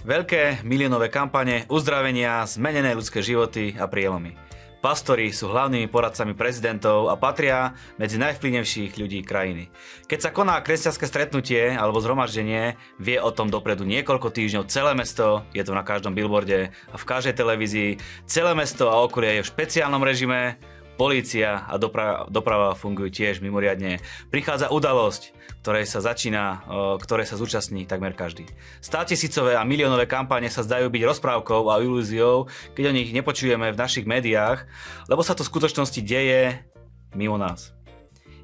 Veľké miliónové kampane, uzdravenia, zmenené ľudské životy a prielomy. Pastori sú hlavnými poradcami prezidentov a patria medzi najvplyvnejších ľudí krajiny. Keď sa koná kresťanské stretnutie alebo zhromaždenie, vie o tom dopredu niekoľko týždňov celé mesto, je to na každom billboarde a v každej televízii. Celé mesto a okolie je v špeciálnom režime, Polícia a doprava, doprava fungujú tiež mimoriadne. Prichádza udalosť, ktorej sa začína, ktorej sa zúčastní takmer každý. Státisícové a miliónové kampane sa zdajú byť rozprávkou a ilúziou, keď o nich nepočujeme v našich médiách, lebo sa to v skutočnosti deje mimo nás.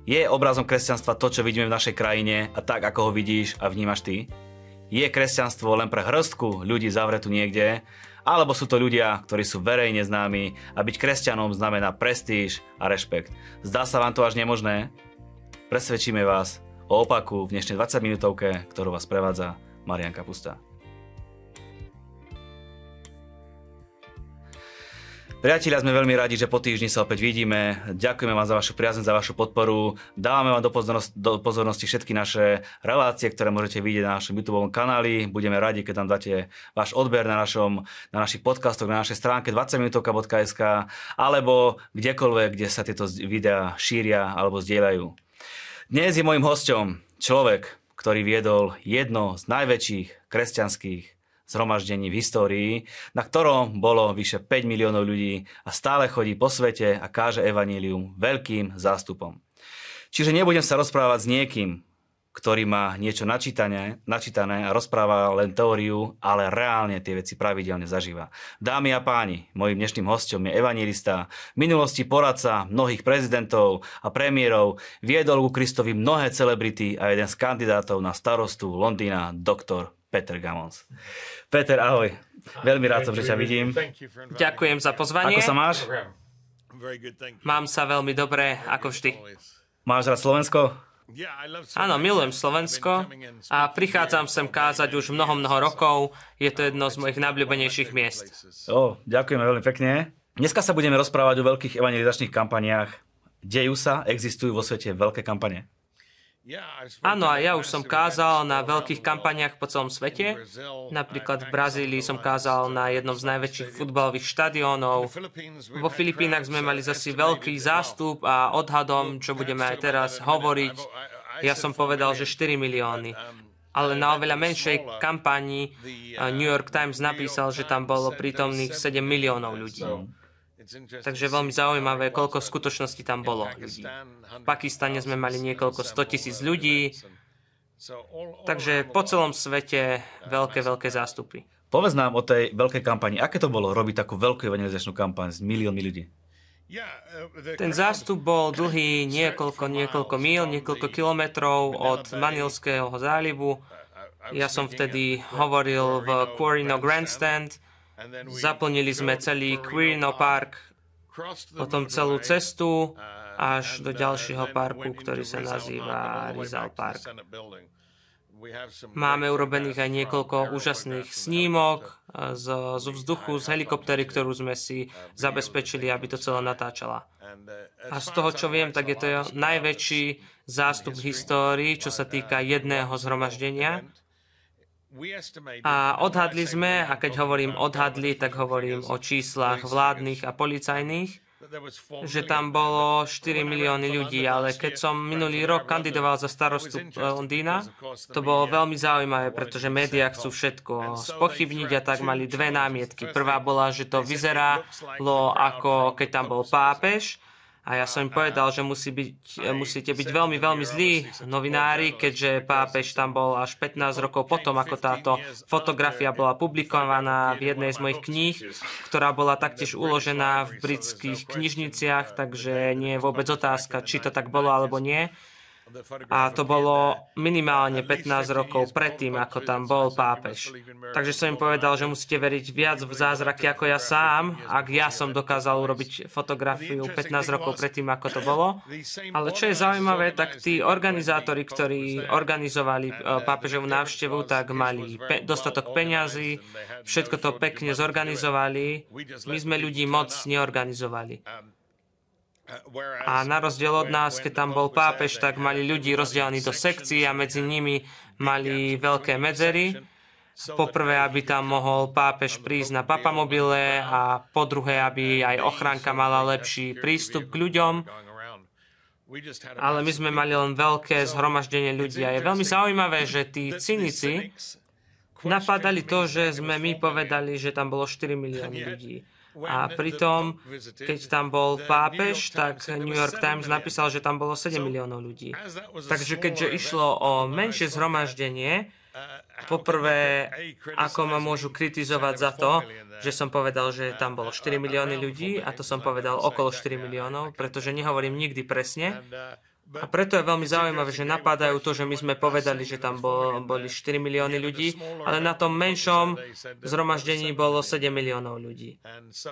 Je obrazom kresťanstva to, čo vidíme v našej krajine a tak, ako ho vidíš a vnímaš ty? Je kresťanstvo len pre hrstku ľudí zavretú niekde alebo sú to ľudia, ktorí sú verejne známi a byť kresťanom znamená prestíž a rešpekt. Zdá sa vám to až nemožné? Presvedčíme vás o opaku v dnešnej 20 minútovke, ktorú vás prevádza Marian Kapusta. Priatelia, sme veľmi radi, že po týždni sa opäť vidíme. Ďakujeme vám za vašu priazeň, za vašu podporu. Dávame vám do, pozornosti, do pozornosti všetky naše relácie, ktoré môžete vidieť na našom YouTube kanáli. Budeme radi, keď nám dáte váš odber na, našom, na našich podcastoch, na našej stránke 20minutovka.sk alebo kdekoľvek, kde sa tieto videá šíria alebo zdieľajú. Dnes je môjim hostom človek, ktorý viedol jedno z najväčších kresťanských zhromaždení v histórii, na ktorom bolo vyše 5 miliónov ľudí a stále chodí po svete a káže evanílium veľkým zástupom. Čiže nebudem sa rozprávať s niekým, ktorý má niečo načítané, načítané a rozpráva len teóriu, ale reálne tie veci pravidelne zažíva. Dámy a páni, mojim dnešným hostom je evangelista, v minulosti poradca mnohých prezidentov a premiérov, viedol ku Kristovi mnohé celebrity a jeden z kandidátov na starostu Londýna, doktor Peter Gamons. Peter, ahoj. Veľmi rád som, že ťa vidím. Ďakujem za pozvanie. Ako sa máš? Mám sa veľmi dobre, ako vždy. Máš rád Slovensko? Áno, milujem Slovensko a prichádzam sem kázať už mnoho, mnoho rokov. Je to jedno z mojich najobľúbenejších miest. O, ďakujeme veľmi pekne. Dneska sa budeme rozprávať o veľkých evangelizačných kampaniách. Dejú sa, existujú vo svete veľké kampane? Áno, a ja už som kázal na veľkých kampaniach po celom svete. Napríklad v Brazílii som kázal na jednom z najväčších futbalových štadiónov. Vo Filipínach sme mali zase veľký zástup a odhadom, čo budeme aj teraz hovoriť, ja som povedal, že 4 milióny. Ale na oveľa menšej kampani New York Times napísal, že tam bolo prítomných 7 miliónov ľudí. Takže veľmi zaujímavé, koľko v skutočnosti tam bolo ľudí. V Pakistane sme mali niekoľko 100 tisíc ľudí, takže po celom svete veľké, veľké zástupy. Povedz nám o tej veľkej kampani. Aké to bolo robiť takú veľkú evangelizačnú kampaň s miliónmi ľudí? Ten zástup bol dlhý niekoľko, niekoľko míl, niekoľko kilometrov od Manilského zálivu. Ja som vtedy hovoril v Quarino Grandstand, Zaplnili sme celý Quirino Park, potom celú cestu až do ďalšieho parku, ktorý sa nazýva Rizal Park. Máme urobených aj niekoľko úžasných snímok z, z vzduchu, z helikoptery, ktorú sme si zabezpečili, aby to celé natáčala. A z toho, čo viem, tak je to najväčší zástup v histórii, čo sa týka jedného zhromaždenia. A odhadli sme, a keď hovorím odhadli, tak hovorím o číslach vládnych a policajných, že tam bolo 4 milióny ľudí, ale keď som minulý rok kandidoval za starostu Londýna, to bolo veľmi zaujímavé, pretože médiá chcú všetko. Spochybniť a tak mali dve námietky. Prvá bola, že to vyzeralo ako keď tam bol pápež a ja som im povedal, že musí byť, musíte byť veľmi, veľmi zlí novinári, keďže pápež tam bol až 15 rokov potom, ako táto fotografia bola publikovaná v jednej z mojich kníh, ktorá bola taktiež uložená v britských knižniciach, takže nie je vôbec otázka, či to tak bolo alebo nie. A to bolo minimálne 15 rokov predtým, ako tam bol pápež. Takže som im povedal, že musíte veriť viac v zázraky ako ja sám, ak ja som dokázal urobiť fotografiu 15 rokov predtým, ako to bolo. Ale čo je zaujímavé, tak tí organizátori, ktorí organizovali e, pápežovú návštevu, tak mali pe- dostatok peňazí, všetko to pekne zorganizovali. My sme ľudí moc neorganizovali. A na rozdiel od nás, keď tam bol pápež, tak mali ľudí rozdelení do sekcií a medzi nimi mali veľké medzery. Poprvé, aby tam mohol pápež prísť na papamobile a po druhé, aby aj ochránka mala lepší prístup k ľuďom. Ale my sme mali len veľké zhromaždenie ľudí a je veľmi zaujímavé, že tí cynici napadali to, že sme my povedali, že tam bolo 4 milióny ľudí. A pritom, keď tam bol pápež, tak New York Times napísal, že tam bolo 7 miliónov ľudí. Takže keďže išlo o menšie zhromaždenie, poprvé, ako ma môžu kritizovať za to, že som povedal, že tam bolo 4 milióny ľudí a to som povedal okolo 4 miliónov, pretože nehovorím nikdy presne. A preto je veľmi zaujímavé, že napadajú to, že my sme povedali, že tam bol, boli 4 milióny ľudí, ale na tom menšom zhromaždení bolo 7 miliónov ľudí.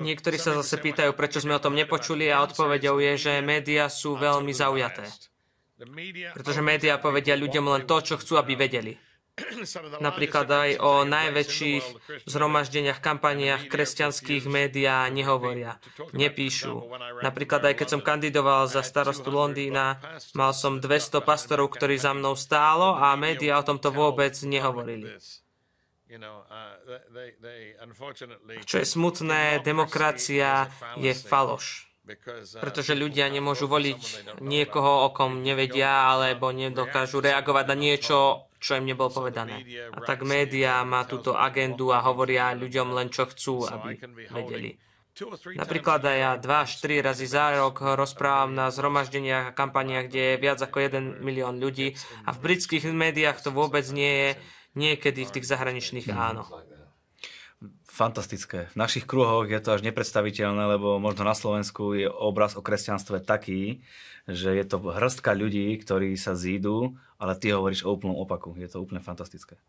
Niektorí sa zase pýtajú, prečo sme o tom nepočuli a odpovedou je, že médiá sú veľmi zaujaté. Pretože médiá povedia ľuďom len to, čo chcú, aby vedeli. Napríklad aj o najväčších zhromaždeniach, kampaniách kresťanských médiá nehovoria, nepíšu. Napríklad aj keď som kandidoval za starostu Londýna, mal som 200 pastorov, ktorí za mnou stálo a médiá o tomto vôbec nehovorili. Čo je smutné, demokracia je faloš. Pretože ľudia nemôžu voliť niekoho, o kom nevedia, alebo nedokážu reagovať na niečo, čo im nebolo povedané. A tak médiá má túto agendu a hovoria ľuďom len, čo chcú, aby vedeli. Napríklad aj ja dva až tri razy za rok rozprávam na zhromaždeniach a kampaniach, kde je viac ako 1 milión ľudí a v britských médiách to vôbec nie je, niekedy v tých zahraničných áno. Fantastické. V našich kruhoch je to až nepredstaviteľné, lebo možno na Slovensku je obraz o kresťanstve taký, že je to hrstka ľudí, ktorí sa zídu, ale ty hovoríš o úplnom opaku. Je to úplne fantastické.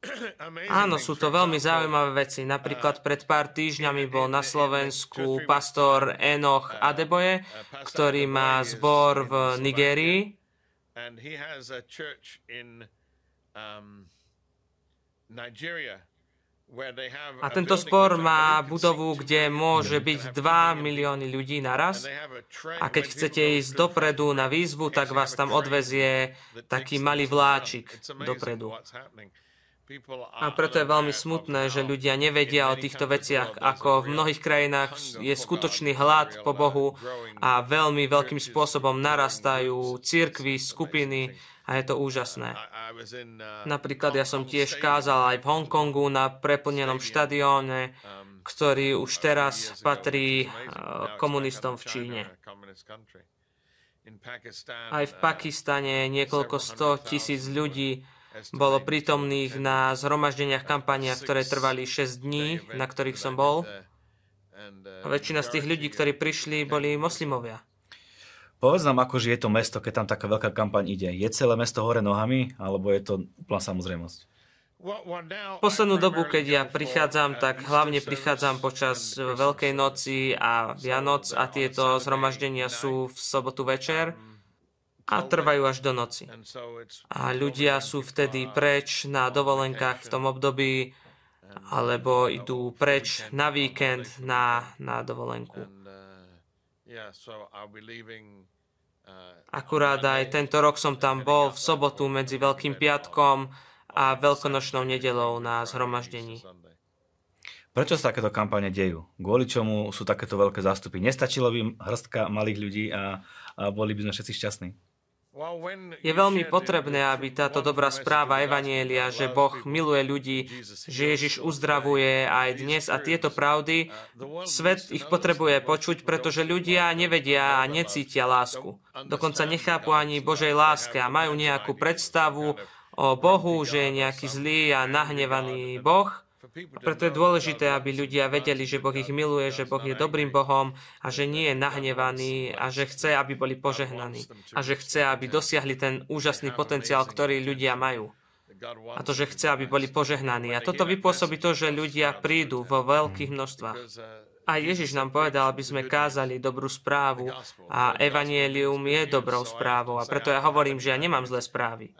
Áno, sú to veľmi zaujímavé veci. Napríklad pred pár týždňami bol na Slovensku pastor Enoch Adeboje, ktorý má zbor v Nigérii. Nigeria a tento spor má budovu, kde môže byť 2 milióny ľudí naraz. A keď chcete ísť dopredu na výzvu, tak vás tam odvezie taký malý vláčik dopredu. A preto je veľmi smutné, že ľudia nevedia o týchto veciach, ako v mnohých krajinách je skutočný hlad po Bohu a veľmi veľkým spôsobom narastajú církvy, skupiny, a je to úžasné. Napríklad ja som tiež kázal aj v Hongkongu na preplnenom štadióne, ktorý už teraz patrí komunistom v Číne. Aj v Pakistane niekoľko sto tisíc ľudí bolo prítomných na zhromaždeniach kampaniach, ktoré trvali 6 dní, na ktorých som bol. A väčšina z tých ľudí, ktorí prišli, boli moslimovia. Povedz nám, ako je to mesto, keď tam taká veľká kampaň ide. Je celé mesto hore nohami, alebo je to úplná samozrejmosť? Poslednú dobu, keď ja prichádzam, tak hlavne prichádzam počas Veľkej noci a Vianoc a tieto zhromaždenia sú v sobotu večer a trvajú až do noci. A ľudia sú vtedy preč na dovolenkách v tom období alebo idú preč na víkend na, na dovolenku. Akurát aj tento rok som tam bol v sobotu medzi Veľkým piatkom a Veľkonočnou nedelou na zhromaždení. Prečo sa takéto kampane dejú? Kvôli čomu sú takéto veľké zástupy? Nestačilo by hrstka malých ľudí a, a boli by sme všetci šťastní? Je veľmi potrebné, aby táto dobrá správa Evanielia, že Boh miluje ľudí, že Ježiš uzdravuje aj dnes a tieto pravdy, svet ich potrebuje počuť, pretože ľudia nevedia a necítia lásku. Dokonca nechápu ani Božej láske a majú nejakú predstavu o Bohu, že je nejaký zlý a nahnevaný Boh a preto je dôležité, aby ľudia vedeli, že Boh ich miluje, že Boh je dobrým Bohom a že nie je nahnevaný a že chce, aby boli požehnaní a že chce, aby dosiahli ten úžasný potenciál, ktorý ľudia majú. A to, že chce, aby boli požehnaní. A toto vypôsobí to, že ľudia prídu vo veľkých množstvách. A Ježiš nám povedal, aby sme kázali dobrú správu a evanielium je dobrou správou. A preto ja hovorím, že ja nemám zlé správy.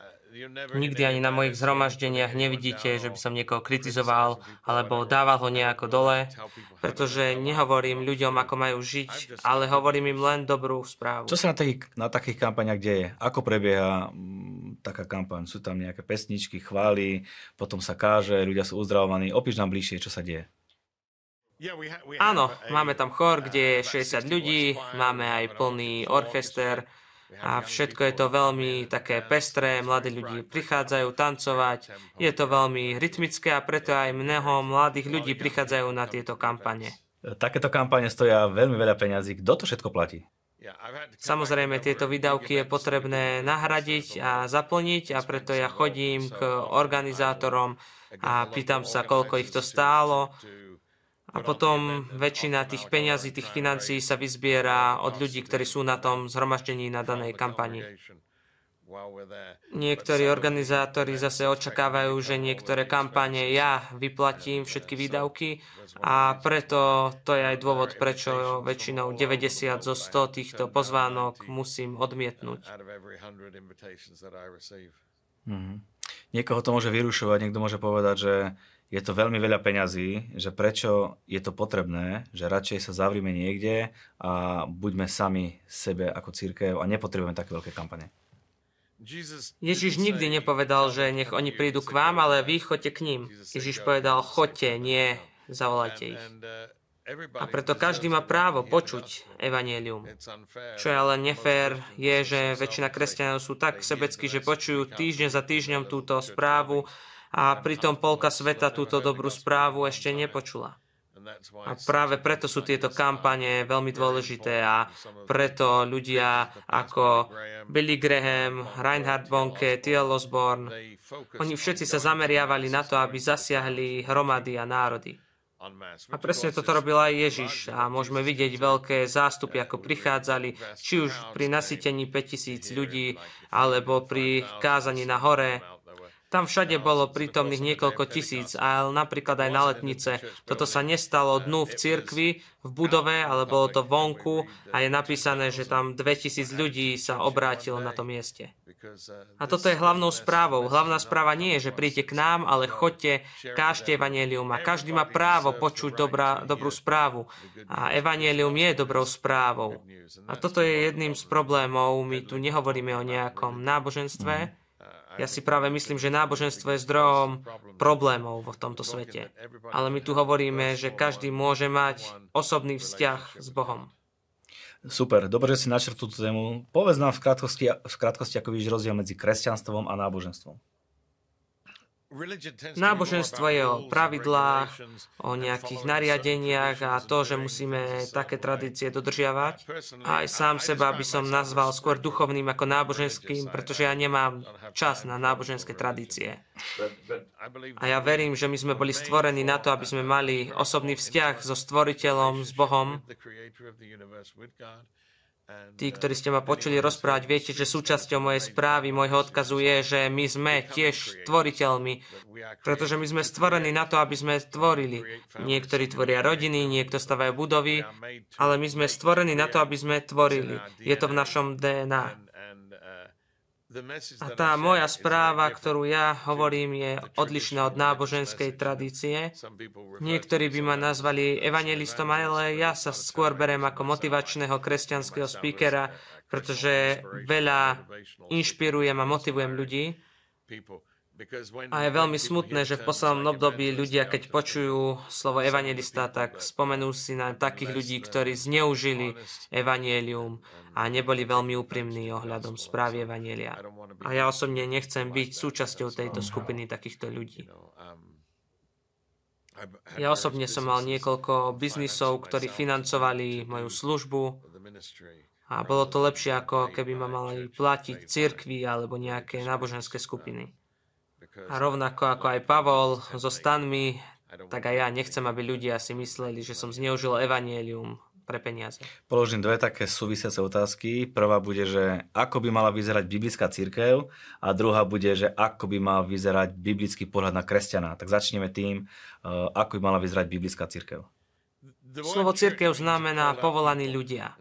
Nikdy ani na mojich zhromaždeniach nevidíte, že by som niekoho kritizoval alebo dával ho nejako dole, pretože nehovorím ľuďom, ako majú žiť, ale hovorím im len dobrú správu. Čo sa na takých, na takých kampaniach deje? Ako prebieha m, taká kampaň? Sú tam nejaké pesničky, chvály, potom sa káže, ľudia sú uzdravovaní. Opíš nám bližšie, čo sa deje. Áno, máme tam chor, kde je 60 ľudí, máme aj plný orchester, a všetko je to veľmi také pestré, mladí ľudí prichádzajú tancovať, je to veľmi rytmické a preto aj mnoho mladých ľudí prichádzajú na tieto kampane. Takéto kampane stoja veľmi veľa peňazí. Kto to všetko platí? Samozrejme, tieto výdavky je potrebné nahradiť a zaplniť a preto ja chodím k organizátorom a pýtam sa, koľko ich to stálo a potom väčšina tých peňazí, tých financií sa vyzbiera od ľudí, ktorí sú na tom zhromaždení na danej kampani. Niektorí organizátori zase očakávajú, že niektoré kampane ja vyplatím všetky výdavky a preto to je aj dôvod, prečo väčšinou 90 zo 100 týchto pozvánok musím odmietnúť. Mm-hmm. Niekoho to môže vyrušovať, niekto môže povedať, že je to veľmi veľa peňazí, že prečo je to potrebné, že radšej sa zavrime niekde a buďme sami sebe ako církev a nepotrebujeme také veľké kampane. Ježiš nikdy nepovedal, že nech oni prídu k vám, ale vy choďte k ním. Ježiš povedal, choďte, nie zavolajte ich. A preto každý má právo počuť evanielium. Čo je ale nefér, je, že väčšina kresťanov sú tak sebeckí, že počujú týždeň za týždňom túto správu a pritom polka sveta túto dobrú správu ešte nepočula. A práve preto sú tieto kampane veľmi dôležité a preto ľudia ako Billy Graham, Reinhard Bonke, T.L. Osborne, oni všetci sa zameriavali na to, aby zasiahli hromady a národy. A presne toto robil aj Ježiš a môžeme vidieť veľké zástupy, ako prichádzali, či už pri nasytení 5000 ľudí, alebo pri kázaní na hore, tam všade bolo prítomných niekoľko tisíc, a napríklad aj na letnice. Toto sa nestalo dnu v cirkvi, v budove, ale bolo to vonku a je napísané, že tam 2000 ľudí sa obrátilo na tom mieste. A toto je hlavnou správou. Hlavná správa nie je, že príďte k nám, ale chodte, kážte evanelium a každý má právo počuť dobrá, dobrú správu. A evanelium je dobrou správou. A toto je jedným z problémov. My tu nehovoríme o nejakom náboženstve, ja si práve myslím, že náboženstvo je zdrojom problémov v tomto svete. Ale my tu hovoríme, že každý môže mať osobný vzťah s Bohom. Super, dobre, že si načrtul túto tému. Povedz nám v krátkosti, v krátkosti ako vidíš rozdiel medzi kresťanstvom a náboženstvom. Náboženstvo je o pravidlách, o nejakých nariadeniach a to, že musíme také tradície dodržiavať. A aj sám seba by som nazval skôr duchovným ako náboženským, pretože ja nemám čas na náboženské tradície. A ja verím, že my sme boli stvorení na to, aby sme mali osobný vzťah so stvoriteľom, s Bohom Tí, ktorí ste ma počuli rozprávať, viete, že súčasťou mojej správy, môjho odkazu je, že my sme tiež tvoriteľmi, pretože my sme stvorení na to, aby sme tvorili. Niektorí tvoria rodiny, niekto stavajú budovy, ale my sme stvorení na to, aby sme tvorili. Je to v našom DNA. A tá moja správa, ktorú ja hovorím, je odlišná od náboženskej tradície. Niektorí by ma nazvali evangelistom, ale ja sa skôr berem ako motivačného kresťanského speakera, pretože veľa inšpirujem a motivujem ľudí. A je veľmi smutné, že v poslednom období ľudia, keď počujú slovo evangelista, tak spomenú si na takých ľudí, ktorí zneužili evangelium a neboli veľmi úprimní ohľadom správy evangelia. A ja osobne nechcem byť súčasťou tejto skupiny takýchto ľudí. Ja osobne som mal niekoľko biznisov, ktorí financovali moju službu a bolo to lepšie, ako keby ma mali platiť cirkvi alebo nejaké náboženské skupiny. A rovnako ako aj Pavol so stanmi, tak aj ja nechcem, aby ľudia si mysleli, že som zneužil evanielium pre peniaze. Položím dve také súvisiace otázky. Prvá bude, že ako by mala vyzerať biblická církev a druhá bude, že ako by mal vyzerať biblický pohľad na kresťana. Tak začneme tým, eh, ako by mala vyzerať biblická církev. Slovo církev znamená povolaní ľudia.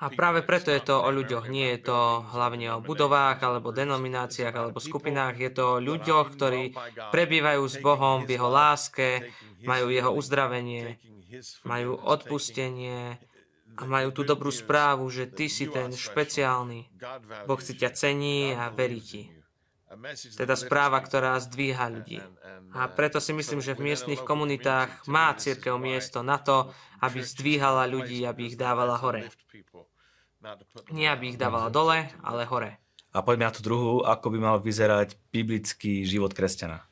A práve preto je to o ľuďoch. Nie je to hlavne o budovách, alebo denomináciách, alebo skupinách. Je to o ľuďoch, ktorí prebývajú s Bohom v Jeho láske, majú Jeho uzdravenie, majú odpustenie a majú tú dobrú správu, že Ty si ten špeciálny. Boh si ťa cení a verí Ti. Teda správa, ktorá zdvíha ľudí. A preto si myslím, že v miestnych komunitách má církev miesto na to, aby zdvíhala ľudí, aby ich dávala hore. Nie, aby ich dávala dole, ale hore. A poďme na tú druhú, ako by mal vyzerať biblický život kresťana.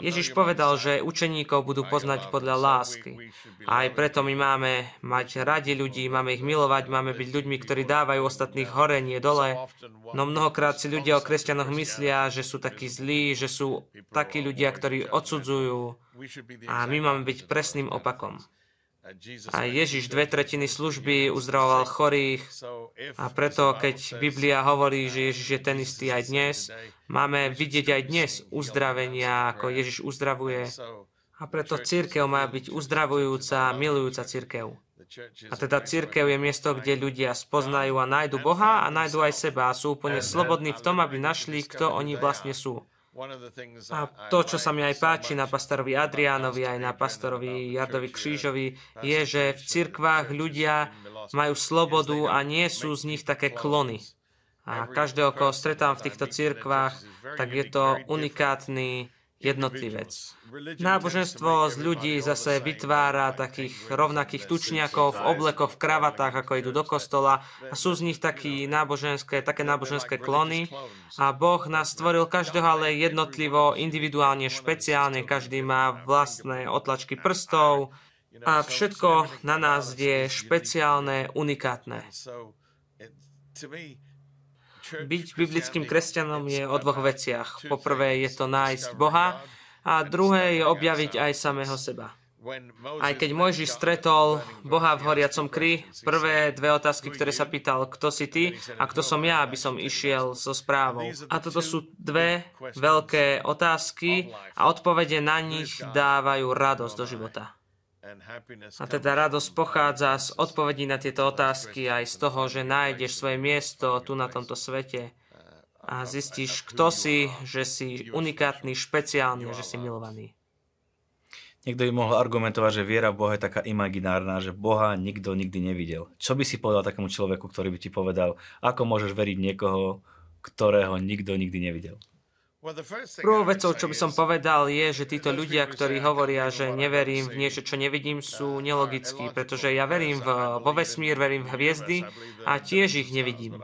Ježiš povedal, že učeníkov budú poznať podľa lásky. A aj preto my máme mať radi ľudí, máme ich milovať, máme byť ľuďmi, ktorí dávajú ostatných hore, nie dole. No mnohokrát si ľudia o kresťanoch myslia, že sú takí zlí, že sú takí ľudia, ktorí odsudzujú. A my máme byť presným opakom. A Ježiš dve tretiny služby uzdravoval chorých. a preto, keď Biblia hovorí, že Ježiš je ten istý aj dnes, máme vidieť aj dnes uzdravenia, ako Ježiš uzdravuje. A preto církev má byť uzdravujúca, milujúca církev. A teda církev je miesto, kde ľudia spoznajú a nájdu Boha a nájdu aj seba a sú úplne slobodní v tom, aby našli, kto oni vlastne sú. A to, čo sa mi aj páči na pastorovi Adriánovi, aj na pastorovi Jardovi Křížovi, je, že v cirkvách ľudia majú slobodu a nie sú z nich také klony. A každého, koho stretám v týchto cirkvách, tak je to unikátny jednotlivec. Náboženstvo z ľudí zase vytvára takých rovnakých tučniakov v oblekoch, v kravatách, ako idú do kostola a sú z nich takí náboženské, také náboženské klony a Boh nás stvoril každého ale jednotlivo, individuálne, špeciálne, každý má vlastné otlačky prstov a všetko na nás je špeciálne, unikátne. Byť biblickým kresťanom je o dvoch veciach. Poprvé je to nájsť Boha a druhé je objaviť aj samého seba. Aj keď Mojžiš stretol Boha v horiacom kry, prvé dve otázky, ktoré sa pýtal, kto si ty a kto som ja, aby som išiel so správou. A toto sú dve veľké otázky a odpovede na nich dávajú radosť do života. A teda radosť pochádza z odpovedí na tieto otázky aj z toho, že nájdeš svoje miesto tu na tomto svete a zistíš, kto si, že si unikátny, špeciálny, že si milovaný. Niekto by mohol argumentovať, že viera v Boha je taká imaginárna, že Boha nikto nikdy nevidel. Čo by si povedal takému človeku, ktorý by ti povedal, ako môžeš veriť niekoho, ktorého nikto nikdy nevidel? Prvou vecou, čo by som povedal, je, že títo ľudia, ktorí hovoria, že neverím v niečo, čo nevidím, sú nelogickí, pretože ja verím v, vo vesmír, verím v hviezdy a tiež ich nevidím.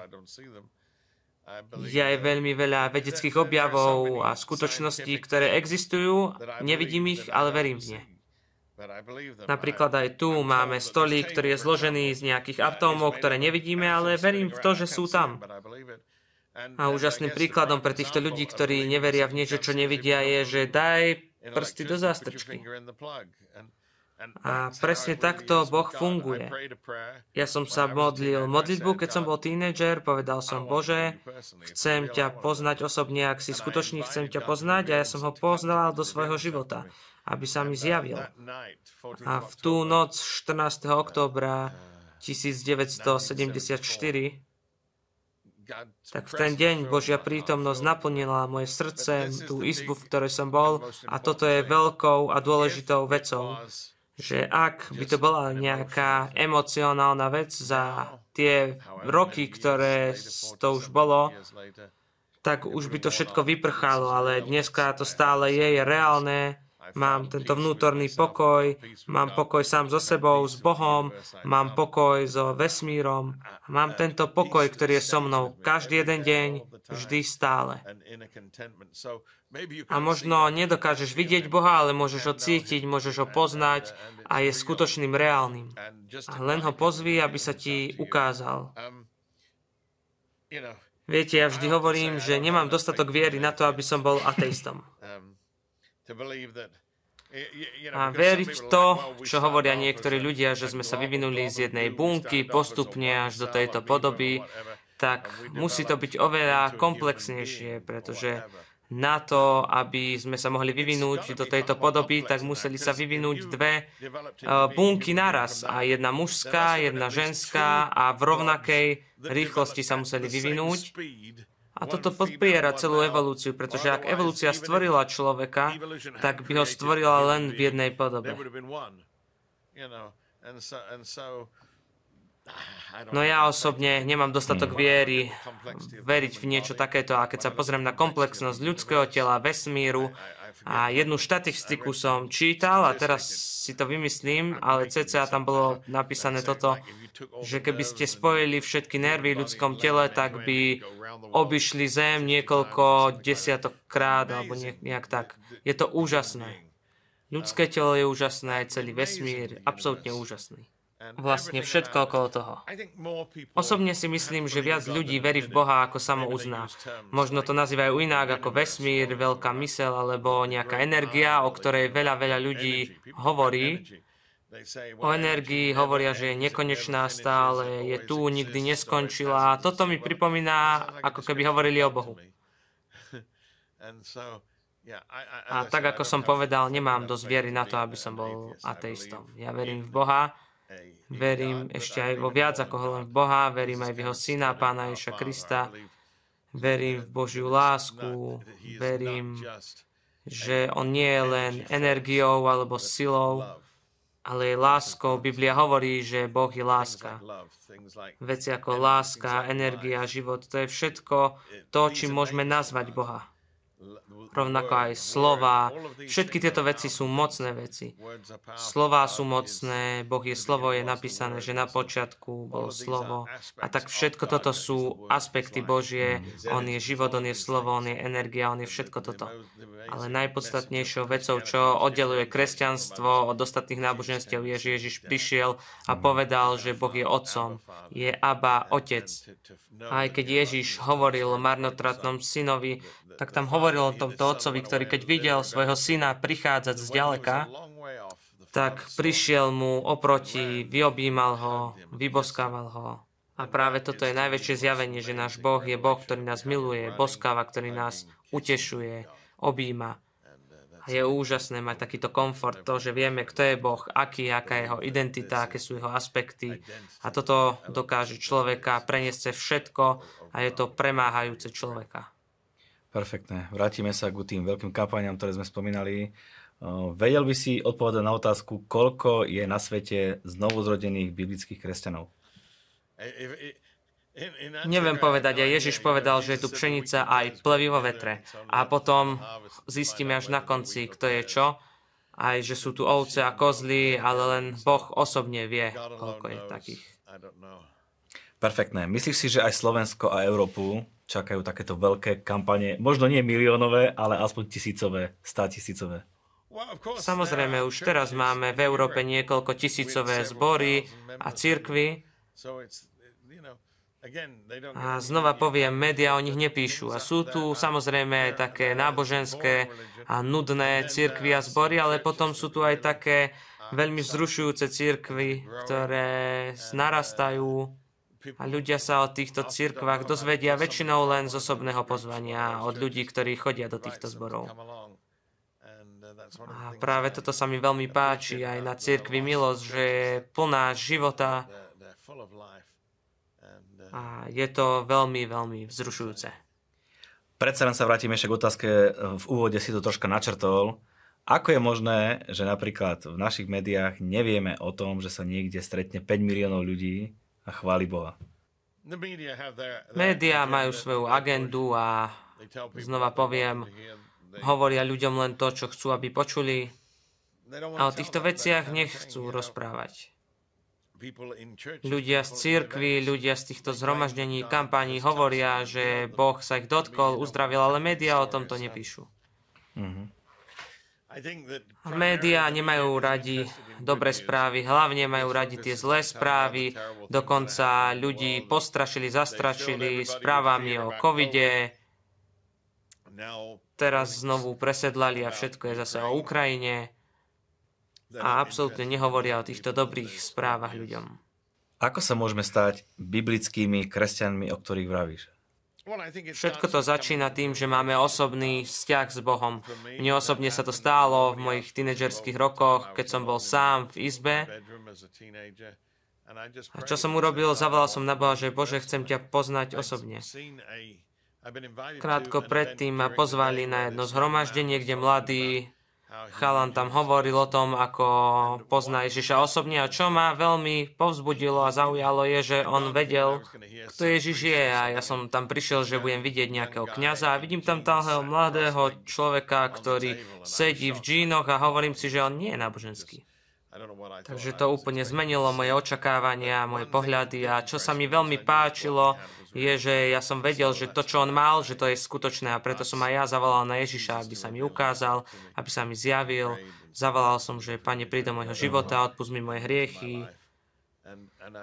Je aj veľmi veľa vedeckých objavov a skutočností, ktoré existujú, nevidím ich, ale verím v ne. Napríklad aj tu máme stolík, ktorý je zložený z nejakých atómov, ktoré nevidíme, ale verím v to, že sú tam. A úžasným príkladom pre týchto ľudí, ktorí neveria v niečo, čo nevidia, je, že daj prsty do zástrčky. A presne takto Boh funguje. Ja som sa modlil modlitbu, keď som bol tínedžer, povedal som, Bože, chcem ťa poznať osobne, ak si skutočne chcem ťa poznať a ja som ho poznal do svojho života, aby sa mi zjavil. A v tú noc 14. októbra 1974 tak v ten deň Božia prítomnosť naplnila moje srdce, tú izbu, v ktorej som bol a toto je veľkou a dôležitou vecou, že ak by to bola nejaká emocionálna vec za tie roky, ktoré to už bolo, tak už by to všetko vyprchalo, ale dneska to stále je, je reálne mám tento vnútorný pokoj, mám pokoj sám so sebou, s Bohom, mám pokoj so vesmírom, mám tento pokoj, ktorý je so mnou každý jeden deň, vždy stále. A možno nedokážeš vidieť Boha, ale môžeš ho cítiť, môžeš ho poznať a je skutočným reálnym. A len ho pozví, aby sa ti ukázal. Viete, ja vždy hovorím, že nemám dostatok viery na to, aby som bol ateistom. A veriť v to, čo hovoria niektorí ľudia, že sme sa vyvinuli z jednej bunky postupne až do tejto podoby, tak musí to byť oveľa komplexnejšie, pretože na to, aby sme sa mohli vyvinúť do tejto podoby, tak museli sa vyvinúť dve uh, bunky naraz. A jedna mužská, jedna ženská a v rovnakej rýchlosti sa museli vyvinúť. A toto podpiera celú evolúciu, pretože ak evolúcia stvorila človeka, tak by ho stvorila len v jednej podobe. No ja osobne nemám dostatok viery veriť v niečo takéto a keď sa pozriem na komplexnosť ľudského tela, vesmíru a jednu štatistiku som čítal a teraz si to vymyslím, ale cca tam bolo napísané toto, že keby ste spojili všetky nervy v ľudskom tele, tak by obišli Zem niekoľko desiatok krát alebo nejak tak. Je to úžasné. Ľudské telo je úžasné, aj celý vesmír, absolútne úžasný vlastne všetko okolo toho. Osobne si myslím, že viac ľudí verí v Boha, ako samo uzná. Možno to nazývajú inak ako vesmír, veľká mysel alebo nejaká energia, o ktorej veľa, veľa ľudí hovorí. O energii hovoria, že je nekonečná stále, je tu, nikdy neskončila. Toto mi pripomína, ako keby hovorili o Bohu. A tak, ako som povedal, nemám dosť viery na to, aby som bol ateistom. Ja verím v Boha, Verím ešte aj vo viac ako len v Boha, verím aj v Jeho Syna, Pána Ježa Krista, verím v Božiu lásku, verím, že On nie je len energiou alebo silou, ale je láskou. Biblia hovorí, že Boh je láska. Veci ako láska, energia, život, to je všetko to, čím môžeme nazvať Boha rovnako aj slova. Všetky tieto veci sú mocné veci. Slova sú mocné, Boh je slovo, je napísané, že na počiatku bolo slovo. A tak všetko toto sú aspekty Božie. On je život, on je slovo, on je energia, on je všetko toto. Ale najpodstatnejšou vecou, čo oddeluje kresťanstvo od ostatných náboženstiev, je, že Ježiš prišiel a povedal, že Boh je otcom. Je Abba, otec. A aj keď Ježiš hovoril marnotratnom synovi, tak tam hovoril o tomto otcovi, ktorý keď videl svojho syna prichádzať z ďaleka, tak prišiel mu oproti, vyobímal ho, vyboskával ho. A práve toto je najväčšie zjavenie, že náš Boh je Boh, ktorý nás miluje, boskáva, ktorý nás utešuje, objíma. A je úžasné mať takýto komfort, to, že vieme, kto je Boh, aký, aká je jeho identita, aké sú jeho aspekty. A toto dokáže človeka preniesť všetko a je to premáhajúce človeka. Perfektné. Vrátime sa k tým veľkým kampaniám, ktoré sme spomínali. Vedel by si odpovedať na otázku, koľko je na svete znovuzrodených biblických kresťanov? Neviem povedať, a Ježiš povedal, že je tu pšenica aj plevy vo vetre. A potom zistíme až na konci, kto je čo. Aj, že sú tu ovce a kozly, ale len Boh osobne vie, koľko je takých. Perfektné. Myslíš si, že aj Slovensko a Európu čakajú takéto veľké kampane, možno nie miliónové, ale aspoň tisícové, stá tisícové. Samozrejme, už teraz máme v Európe niekoľko tisícové zbory a církvy. A znova poviem, médiá o nich nepíšu. A sú tu samozrejme aj také náboženské a nudné církvy a zbory, ale potom sú tu aj také veľmi vzrušujúce církvy, ktoré narastajú a ľudia sa o týchto cirkvách dozvedia väčšinou len z osobného pozvania od ľudí, ktorí chodia do týchto zborov. A práve toto sa mi veľmi páči aj na cirkvi Milosť, že je plná života a je to veľmi, veľmi vzrušujúce. Predsa len sa vrátime ešte k otázke, v úvode si to troška načrtol. Ako je možné, že napríklad v našich médiách nevieme o tom, že sa niekde stretne 5 miliónov ľudí, a chváli Boha. Média majú svoju agendu a znova poviem, hovoria ľuďom len to, čo chcú, aby počuli a o týchto veciach nechcú rozprávať. Ľudia z církvy, ľudia z týchto zhromaždení, kampaní hovoria, že Boh sa ich dotkol, uzdravil, ale médiá o tomto nepíšu. Mm-hmm. Média nemajú radi dobré správy, hlavne majú radi tie zlé správy, dokonca ľudí postrašili, zastrašili správami o covide, teraz znovu presedlali a všetko je zase o Ukrajine a absolútne nehovoria o týchto dobrých správach ľuďom. Ako sa môžeme stať biblickými kresťanmi, o ktorých vravíš? Všetko to začína tým, že máme osobný vzťah s Bohom. Mne osobne sa to stálo v mojich tínedžerských rokoch, keď som bol sám v izbe. A čo som urobil? Zavolal som na Boha, že Bože, chcem ťa poznať osobne. Krátko predtým ma pozvali na jedno zhromaždenie, kde mladí Chalan tam hovoril o tom, ako pozná Ježiša osobne a čo ma veľmi povzbudilo a zaujalo je, že on vedel, kto Ježiš je a ja som tam prišiel, že budem vidieť nejakého kňaza a vidím tam toho mladého človeka, ktorý sedí v džínoch a hovorím si, že on nie je náboženský. Takže to úplne zmenilo moje očakávania, moje pohľady a čo sa mi veľmi páčilo, je, že ja som vedel, že to, čo on mal, že to je skutočné a preto som aj ja zavolal na Ježiša, aby sa mi ukázal, aby sa mi zjavil. Zavolal som, že Pane, príď do môjho života, odpust mi moje hriechy.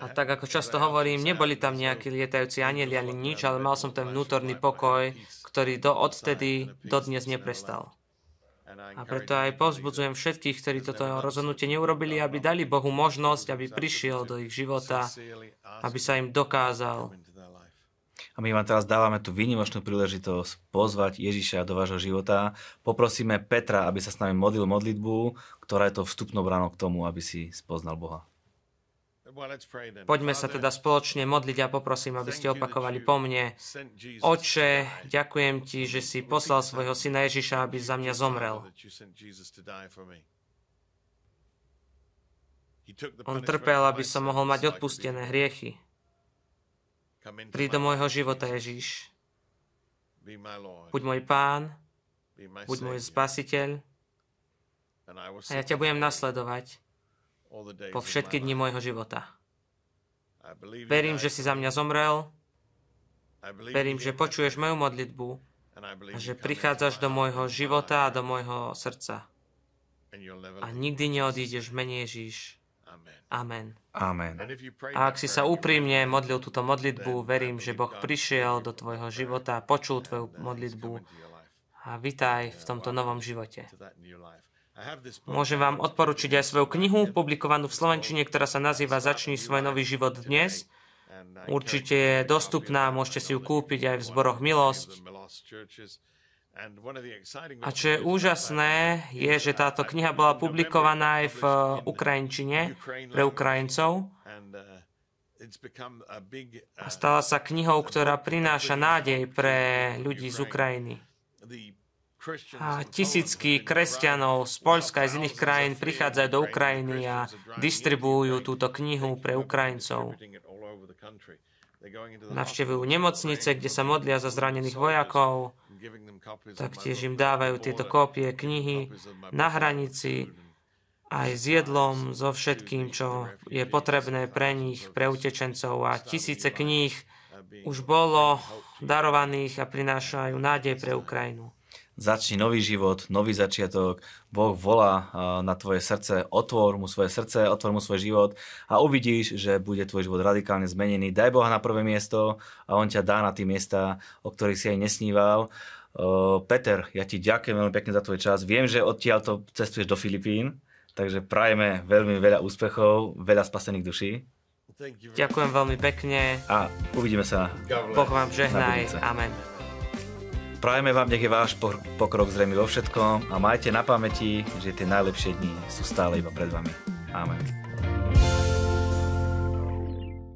A tak ako často hovorím, neboli tam nejakí lietajúci anieli ani nič, ale mal som ten vnútorný pokoj, ktorý do odtedy dodnes neprestal. A preto aj povzbudzujem všetkých, ktorí toto rozhodnutie neurobili, aby dali Bohu možnosť, aby prišiel do ich života, aby sa im dokázal. A my vám teraz dávame tú výnimočnú príležitosť pozvať Ježiša do vášho života. Poprosíme Petra, aby sa s nami modlil modlitbu, ktorá je to vstupnou branou k tomu, aby si spoznal Boha. Poďme sa teda spoločne modliť a poprosím, aby ste opakovali po mne. Oče, ďakujem ti, že si poslal svojho syna Ježiša, aby za mňa zomrel. On trpel, aby som mohol mať odpustené hriechy. Príď do môjho života, Ježíš. Buď môj pán, buď môj spasiteľ a ja ťa budem nasledovať po všetky dni môjho života. Verím, že si za mňa zomrel, verím, že počuješ moju modlitbu a že prichádzaš do môjho života a do môjho srdca. A nikdy neodídeš v mene Ježíš. Amen. Amen. A ak si sa úprimne modlil túto modlitbu, verím, že Boh prišiel do tvojho života, počul tvoju modlitbu a vitaj v tomto novom živote. Môžem vám odporučiť aj svoju knihu, publikovanú v Slovenčine, ktorá sa nazýva Začni svoj nový život dnes. Určite je dostupná, môžete si ju kúpiť aj v zboroch Milosť. A čo je úžasné, je, že táto kniha bola publikovaná aj v uh, Ukrajinčine pre Ukrajincov. A stala sa knihou, ktorá prináša nádej pre ľudí z Ukrajiny. A tisícky kresťanov z Polska aj z iných krajín prichádzajú do Ukrajiny a distribuujú túto knihu pre Ukrajincov. Navštevujú nemocnice, kde sa modlia za zranených vojakov, taktiež im dávajú tieto kópie knihy na hranici, aj s jedlom, so všetkým, čo je potrebné pre nich, pre utečencov. A tisíce kníh už bolo darovaných a prinášajú nádej pre Ukrajinu začni nový život, nový začiatok, Boh volá na tvoje srdce, otvor mu svoje srdce, otvor mu svoj život a uvidíš, že bude tvoj život radikálne zmenený. Daj Boha na prvé miesto a On ťa dá na tie miesta, o ktorých si aj nesníval. Peter, ja ti ďakujem veľmi pekne za tvoj čas. Viem, že odtiaľ to cestuješ do Filipín, takže prajeme veľmi veľa úspechov, veľa spasených duší. Ďakujem veľmi pekne. A uvidíme sa. Boh vám žehnaj. Amen. Prajeme vám, nech je váš pokrok zrejmy vo všetkom a majte na pamäti, že tie najlepšie dni sú stále iba pred vami. Amen.